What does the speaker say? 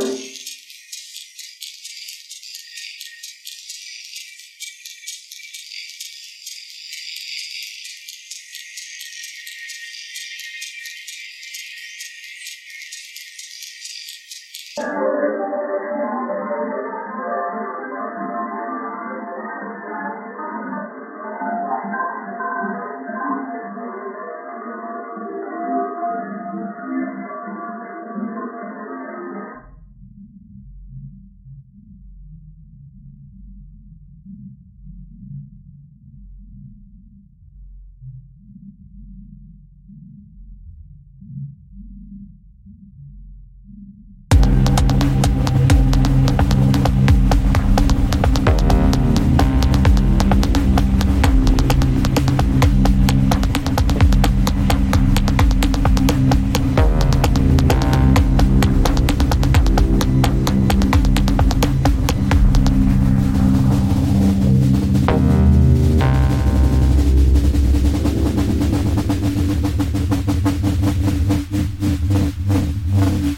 Bye.